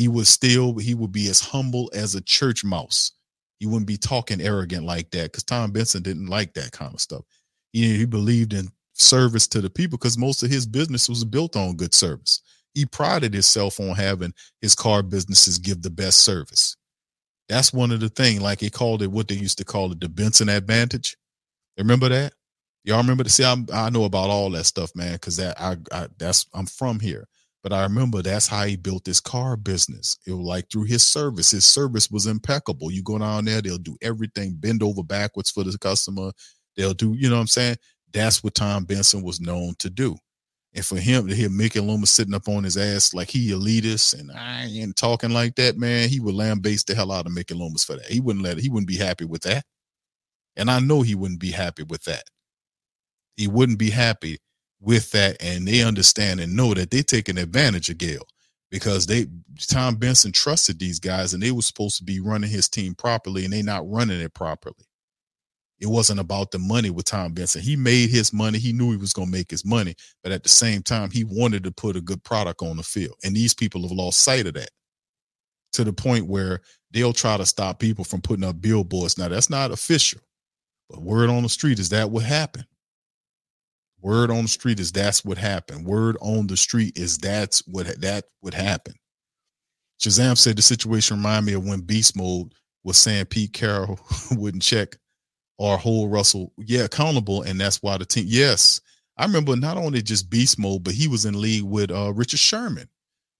he would still he would be as humble as a church mouse. He wouldn't be talking arrogant like that because Tom Benson didn't like that kind of stuff. He, he believed in service to the people because most of his business was built on good service. He prided himself on having his car businesses give the best service. That's one of the things, like he called it what they used to call it the Benson advantage. Remember that? Y'all remember to see i I know about all that stuff, man, because that I, I that's I'm from here. But I remember that's how he built his car business. It was like through his service. His service was impeccable. You go down there, they'll do everything, bend over backwards for the customer. They'll do, you know what I'm saying? That's what Tom Benson was known to do. And for him to hear Mickey Loomis sitting up on his ass like he elitist and I ain't talking like that, man, he would lambaste the hell out of Mickey Loomis for that. He wouldn't let it, he wouldn't be happy with that. And I know he wouldn't be happy with that. He wouldn't be happy with that and they understand and know that they're taking advantage of Gayle because they Tom Benson trusted these guys and they were supposed to be running his team properly and they're not running it properly. It wasn't about the money with Tom Benson. He made his money. He knew he was going to make his money, but at the same time, he wanted to put a good product on the field. And these people have lost sight of that to the point where they'll try to stop people from putting up billboards. Now, that's not official, but word on the street is that what happened. Word on the street is that's what happened. Word on the street is that's what that would happen. Shazam said the situation reminded me of when Beast Mode was saying Pete Carroll wouldn't check or hold Russell, yeah, accountable, and that's why the team. Yes, I remember not only just Beast Mode, but he was in league with uh, Richard Sherman.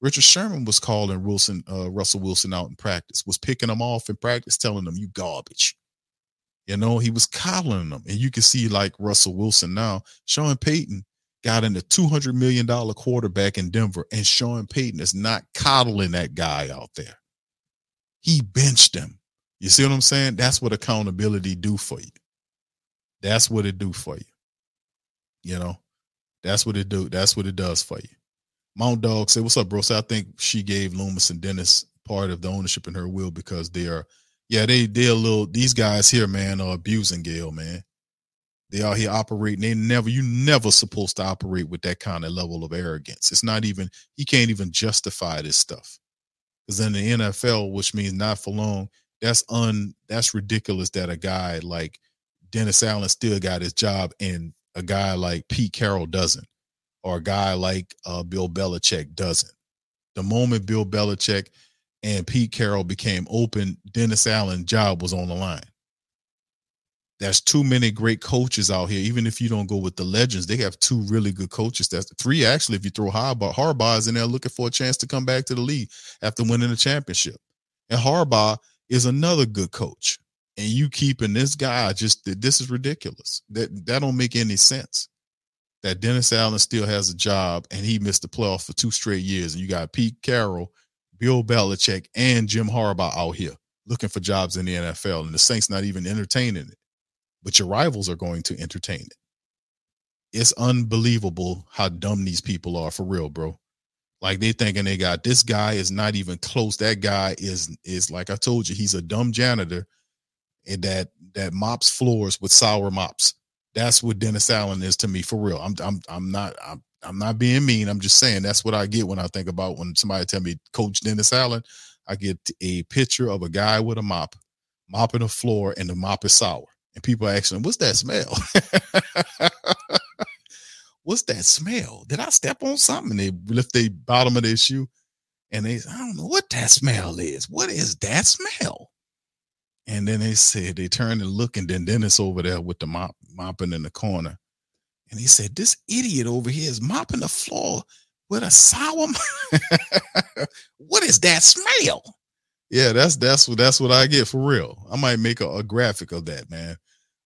Richard Sherman was calling Wilson, uh, Russell Wilson out in practice, was picking him off in practice, telling him, "You garbage." You know, he was coddling them. And you can see like Russell Wilson now, Sean Payton got in a $200 million quarterback in Denver, and Sean Payton is not coddling that guy out there. He benched him. You see what I'm saying? That's what accountability do for you. That's what it do for you. You know, that's what it do. That's what it does for you. Mount Dog said, "What's up, bro?" So I think she gave Loomis and Dennis part of the ownership in her will because they are yeah, they they're a little these guys here, man, are abusing Gayle, man. They are here operating. They never, you never supposed to operate with that kind of level of arrogance. It's not even, he can't even justify this stuff. Because in the NFL, which means not for long, that's un that's ridiculous that a guy like Dennis Allen still got his job and a guy like Pete Carroll doesn't, or a guy like uh, Bill Belichick doesn't. The moment Bill Belichick and Pete Carroll became open, Dennis Allen's job was on the line. There's too many great coaches out here. Even if you don't go with the legends, they have two really good coaches. That's three actually. If you throw Harbaugh, Harbaugh is in there looking for a chance to come back to the league after winning the championship. And Harbaugh is another good coach. And you keeping this guy just this is ridiculous. That that don't make any sense. That Dennis Allen still has a job and he missed the playoff for two straight years. And you got Pete Carroll Bill Belichick and Jim Harbaugh out here looking for jobs in the NFL, and the Saints not even entertaining it. But your rivals are going to entertain it. It's unbelievable how dumb these people are for real, bro. Like they thinking they got this guy is not even close. That guy is is like I told you, he's a dumb janitor and that that mops floors with sour mops. That's what Dennis Allen is to me for real. I'm I'm I'm not I'm I'm not being mean. I'm just saying that's what I get when I think about when somebody tell me Coach Dennis Allen. I get a picture of a guy with a mop, mopping the floor, and the mop is sour. And people are asking, "What's that smell? What's that smell? Did I step on something?" And they lift the bottom of their shoe, and they, I don't know what that smell is. What is that smell? And then they said they turn and look, and then Dennis over there with the mop mopping in the corner and he said, This idiot over here is mopping the floor with a sour. what is that smell? Yeah, that's that's what that's what I get for real. I might make a, a graphic of that, man.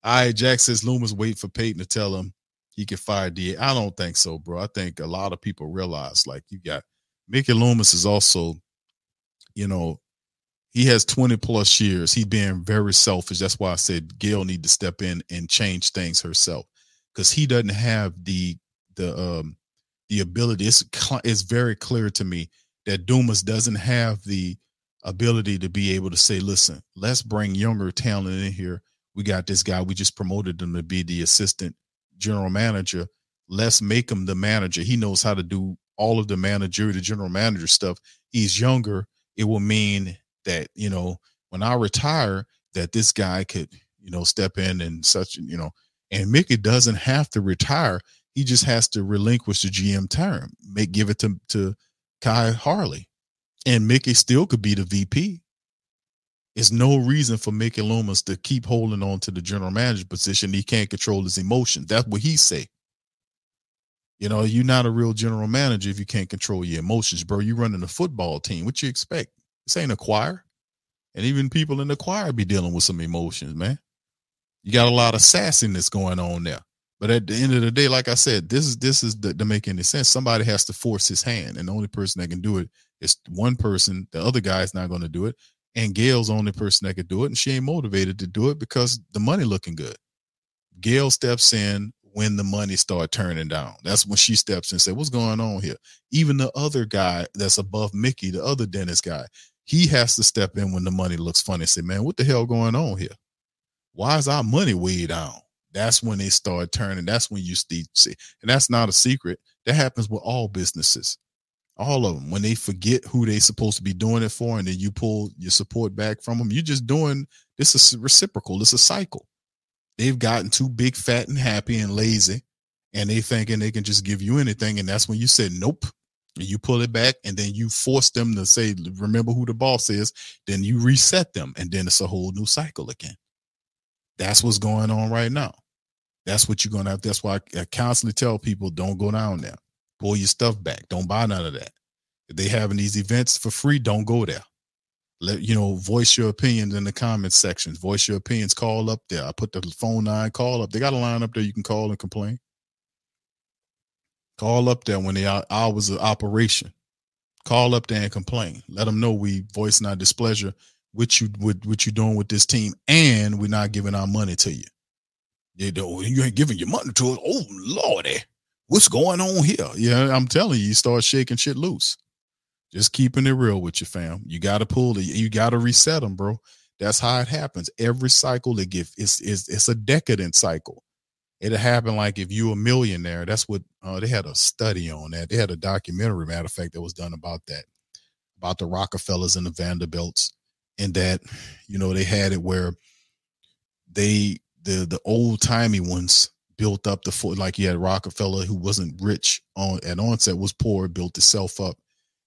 All right, Jack says Loomis wait for Payton to tell him he can fire DA. I don't think so, bro. I think a lot of people realize like you got Mickey Loomis is also, you know, he has 20 plus years. He being very selfish. That's why I said Gayle need to step in and change things herself because he doesn't have the the um the ability. It's it's very clear to me that Dumas doesn't have the ability to be able to say, listen, let's bring younger talent in here. We got this guy. We just promoted him to be the assistant general manager. Let's make him the manager. He knows how to do all of the manager, the general manager stuff. He's younger. it will mean that you know when I retire, that this guy could you know step in and such you know. And Mickey doesn't have to retire; he just has to relinquish the GM term, make give it to to Khai Harley, and Mickey still could be the VP. There's no reason for Mickey Loomis to keep holding on to the general manager position. He can't control his emotions. That's what he say. You know, you're not a real general manager if you can't control your emotions, bro. You're running a football team. What you expect? This ain't a choir. And even people in the choir be dealing with some emotions, man. You got a lot of sassiness going on there. But at the end of the day, like I said, this is this is the, to make any sense. Somebody has to force his hand, and the only person that can do it is one person. The other guy is not going to do it, and Gayle's the only person that could do it, and she ain't motivated to do it because the money looking good. Gayle steps in when the money start turning down. That's when she steps in and say, "What's going on here?" Even the other guy that's above Mickey, the other Dennis guy, he has to step in when the money looks funny and say, "Man, what the hell going on here? Why is our money way down?" That's when they start turning. That's when you see, and that's not a secret. That happens with all businesses, all of them. When they forget who they supposed to be doing it for, and then you pull your support back from them, you're just doing this is reciprocal. It's a cycle. They've gotten too big, fat, and happy and lazy, and they thinking they can just give you anything. And that's when you said nope. And you pull it back, and then you force them to say, "Remember who the boss is." Then you reset them, and then it's a whole new cycle again. That's what's going on right now. That's what you're gonna have. That's why I constantly tell people, don't go down there. Pull your stuff back. Don't buy none of that. If they having these events for free, don't go there let you know voice your opinions in the comments sections voice your opinions call up there i put the phone line call up they got a line up there you can call and complain call up there when they hours of operation call up there and complain let them know we voicing our displeasure what you with what you doing with this team and we're not giving our money to you you know you ain't giving your money to us oh lordy what's going on here yeah i'm telling you you start shaking shit loose just keeping it real with you, fam. You got to pull it. You got to reset them, bro. That's how it happens. Every cycle they give it's it's it's a decadent cycle. It'll happen like if you a millionaire. That's what uh, they had a study on that. They had a documentary, matter of fact, that was done about that, about the Rockefellers and the Vanderbilts, and that you know they had it where they the the old timey ones built up the foot, like you had Rockefeller who wasn't rich on at onset was poor, built itself up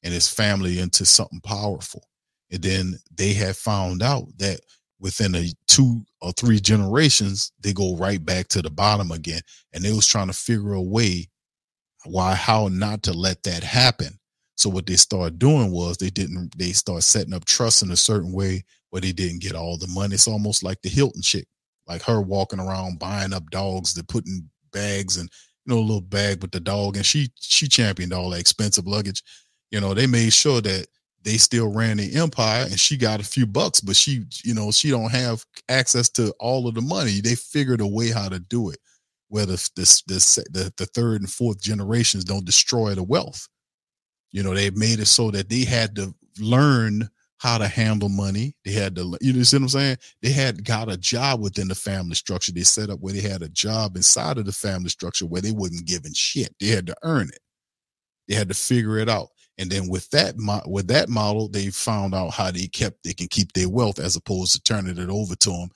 and his family into something powerful. And then they had found out that within a two or three generations, they go right back to the bottom again. And they was trying to figure a way why, how not to let that happen. So what they started doing was they didn't, they start setting up trust in a certain way where they didn't get all the money. It's almost like the Hilton chick, like her walking around buying up dogs, they're putting bags and, you know, a little bag with the dog. And she, she championed all that expensive luggage you know, they made sure that they still ran the empire and she got a few bucks, but she, you know, she don't have access to all of the money. They figured a way how to do it where the, the, the, the third and fourth generations don't destroy the wealth. You know, they made it so that they had to learn how to handle money. They had to, you know, see what I'm saying? They had got a job within the family structure. They set up where they had a job inside of the family structure where they wasn't giving shit. They had to earn it. They had to figure it out. And then with that with that model, they found out how they kept they can keep their wealth as opposed to turning it over to them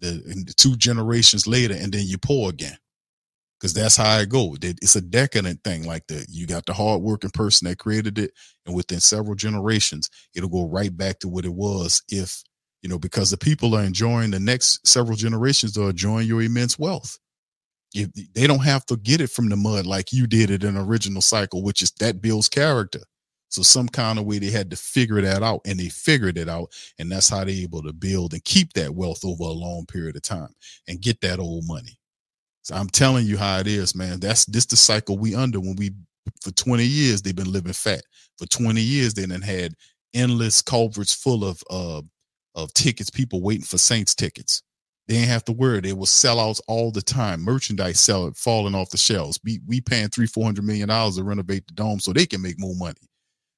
the, the two generations later, and then you pour again. Because that's how it goes. It's a decadent thing like that. You got the hardworking person that created it, and within several generations, it'll go right back to what it was. If you know, because the people are enjoying the next several generations are enjoying your immense wealth. If they don't have to get it from the mud like you did it in original cycle, which is that builds character. So some kind of way they had to figure that out and they figured it out. And that's how they're able to build and keep that wealth over a long period of time and get that old money. So I'm telling you how it is, man. That's this the cycle we under when we for 20 years they've been living fat. For 20 years they then had endless culverts full of uh of tickets, people waiting for Saints tickets. They didn't have to worry. They were sellouts all the time. Merchandise sell falling off the shelves. We we paying three, four hundred million dollars to renovate the dome so they can make more money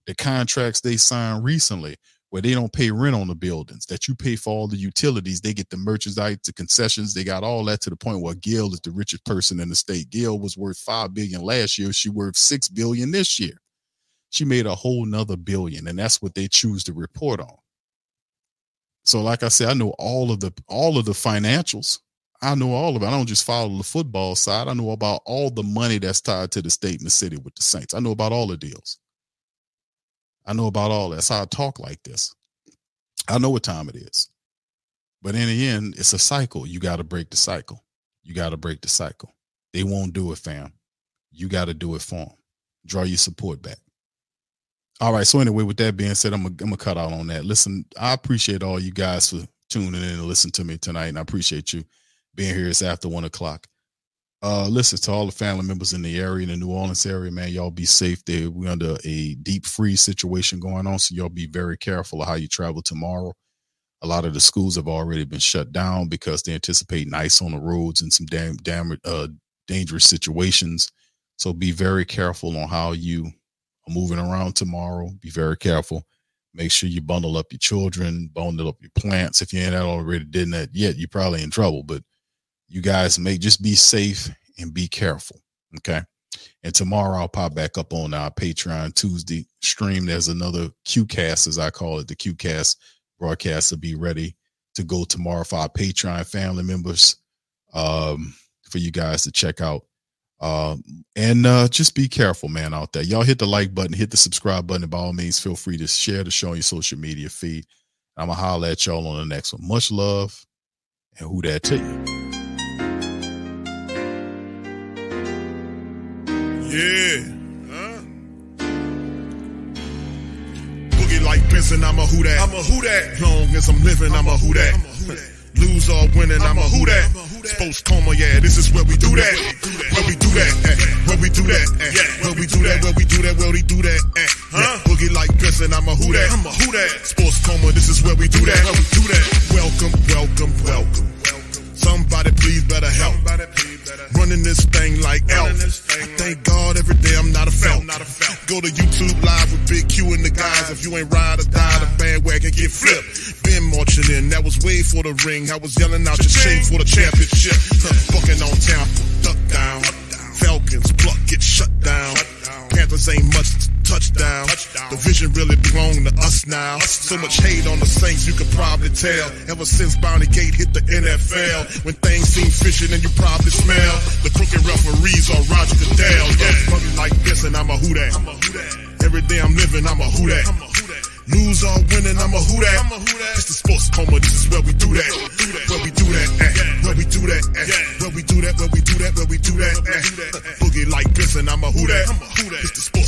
the contracts they signed recently where they don't pay rent on the buildings, that you pay for all the utilities, they get the merchandise, the concessions, they got all that to the point where Gayle is the richest person in the state. Gayle was worth five billion last year, she worth six billion this year. She made a whole nother billion, and that's what they choose to report on. So, like I said, I know all of the all of the financials. I know all of it. I don't just follow the football side. I know about all the money that's tied to the state and the city with the Saints. I know about all the deals. I know about all how I talk like this. I know what time it is. But in the end, it's a cycle. You got to break the cycle. You got to break the cycle. They won't do it, fam. You got to do it for them. Draw your support back. All right. So anyway, with that being said, I'm gonna, cut out on that. Listen, I appreciate all you guys for tuning in and listening to me tonight, and I appreciate you being here. It's after one o'clock. Uh, listen to all the family members in the area, in the New Orleans area, man. Y'all be safe. There, we're under a deep freeze situation going on, so y'all be very careful of how you travel tomorrow. A lot of the schools have already been shut down because they anticipate ice on the roads and some damn, damn uh, dangerous situations. So be very careful on how you are moving around tomorrow. Be very careful. Make sure you bundle up your children, bundle up your plants. If you ain't already did that yet, you're probably in trouble. But you guys may just be safe and be careful. Okay. And tomorrow I'll pop back up on our Patreon Tuesday stream. There's another QCast, as I call it, the QCast broadcast to be ready to go tomorrow for our Patreon family members. Um, for you guys to check out. Um, and uh, just be careful, man, out there. Y'all hit the like button, hit the subscribe button. By all means, feel free to share the show on your social media feed. I'm gonna holler at y'all on the next one. Much love, and who that to you. Yeah. Huh? Boogie like Benson, I'm a who that. I'm a who that. Long as I'm living, I'm a who that. Lose or winning, I'm a who that. Sports coma, yeah, this is where we do that. Where we do that, where we do that, where we do that, where we do that, where we do that, huh? Boogie like Benson, I'm a who that. I'm a who that. Sports coma, this is where we do that. Where we do that. Welcome, welcome, welcome. Somebody please better help. Running this thing like elf. I thank Go to YouTube live with Big Q and the guys. If you ain't ride or die, the bandwagon get flipped. Been marching in, that was way for the ring. I was yelling out your shame for the championship. Bucking on town, duck down. Falcons, pluck, get shut down. Panthers ain't much touchdown. The vision really belong to us now. So much hate on the Saints, you could probably tell. Ever since Bounty Gate hit the NFL, when things seem fishy and you probably smell the crooked referees are Roger Goodell. Yeah, like this and I'm a who that. Every day I'm living, I'm a who that. Lose or winning, I'm a who that. It's the sports coma, this is where we do that. Where we do that, eh. Where we do that, eh. Where we do that, where we do that, where we do that, eh. Boogie like this, and I'm a who that. It's the sports